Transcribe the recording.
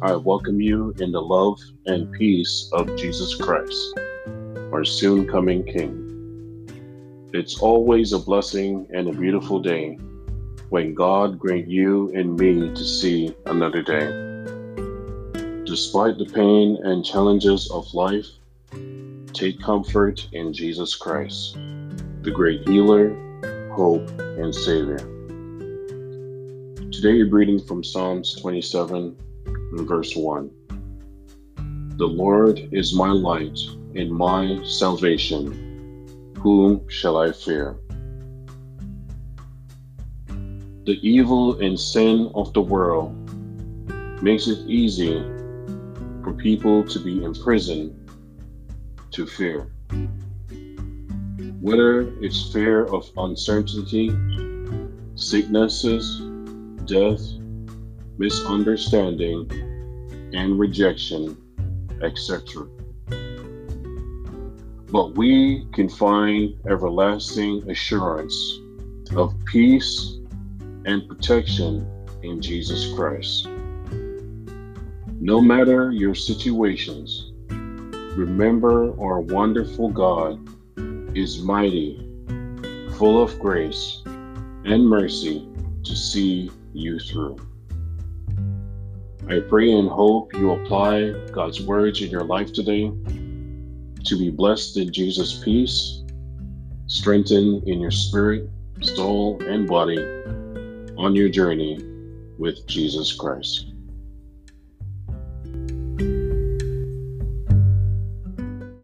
I welcome you in the love and peace of Jesus Christ, our soon coming King. It's always a blessing and a beautiful day when God grant you and me to see another day. Despite the pain and challenges of life, take comfort in Jesus Christ, the great healer, hope, and Savior. Today, we're reading from Psalms 27 verse 1. The Lord is my light and my salvation. Whom shall I fear? The evil and sin of the world makes it easy for people to be imprisoned to fear. Whether it's fear of uncertainty, sicknesses, death, misunderstanding, and rejection, etc. But we can find everlasting assurance of peace and protection in Jesus Christ. No matter your situations, remember our wonderful God is mighty, full of grace and mercy to see you through. I pray and hope you apply God's words in your life today to be blessed in Jesus' peace, strengthened in your spirit, soul, and body on your journey with Jesus Christ.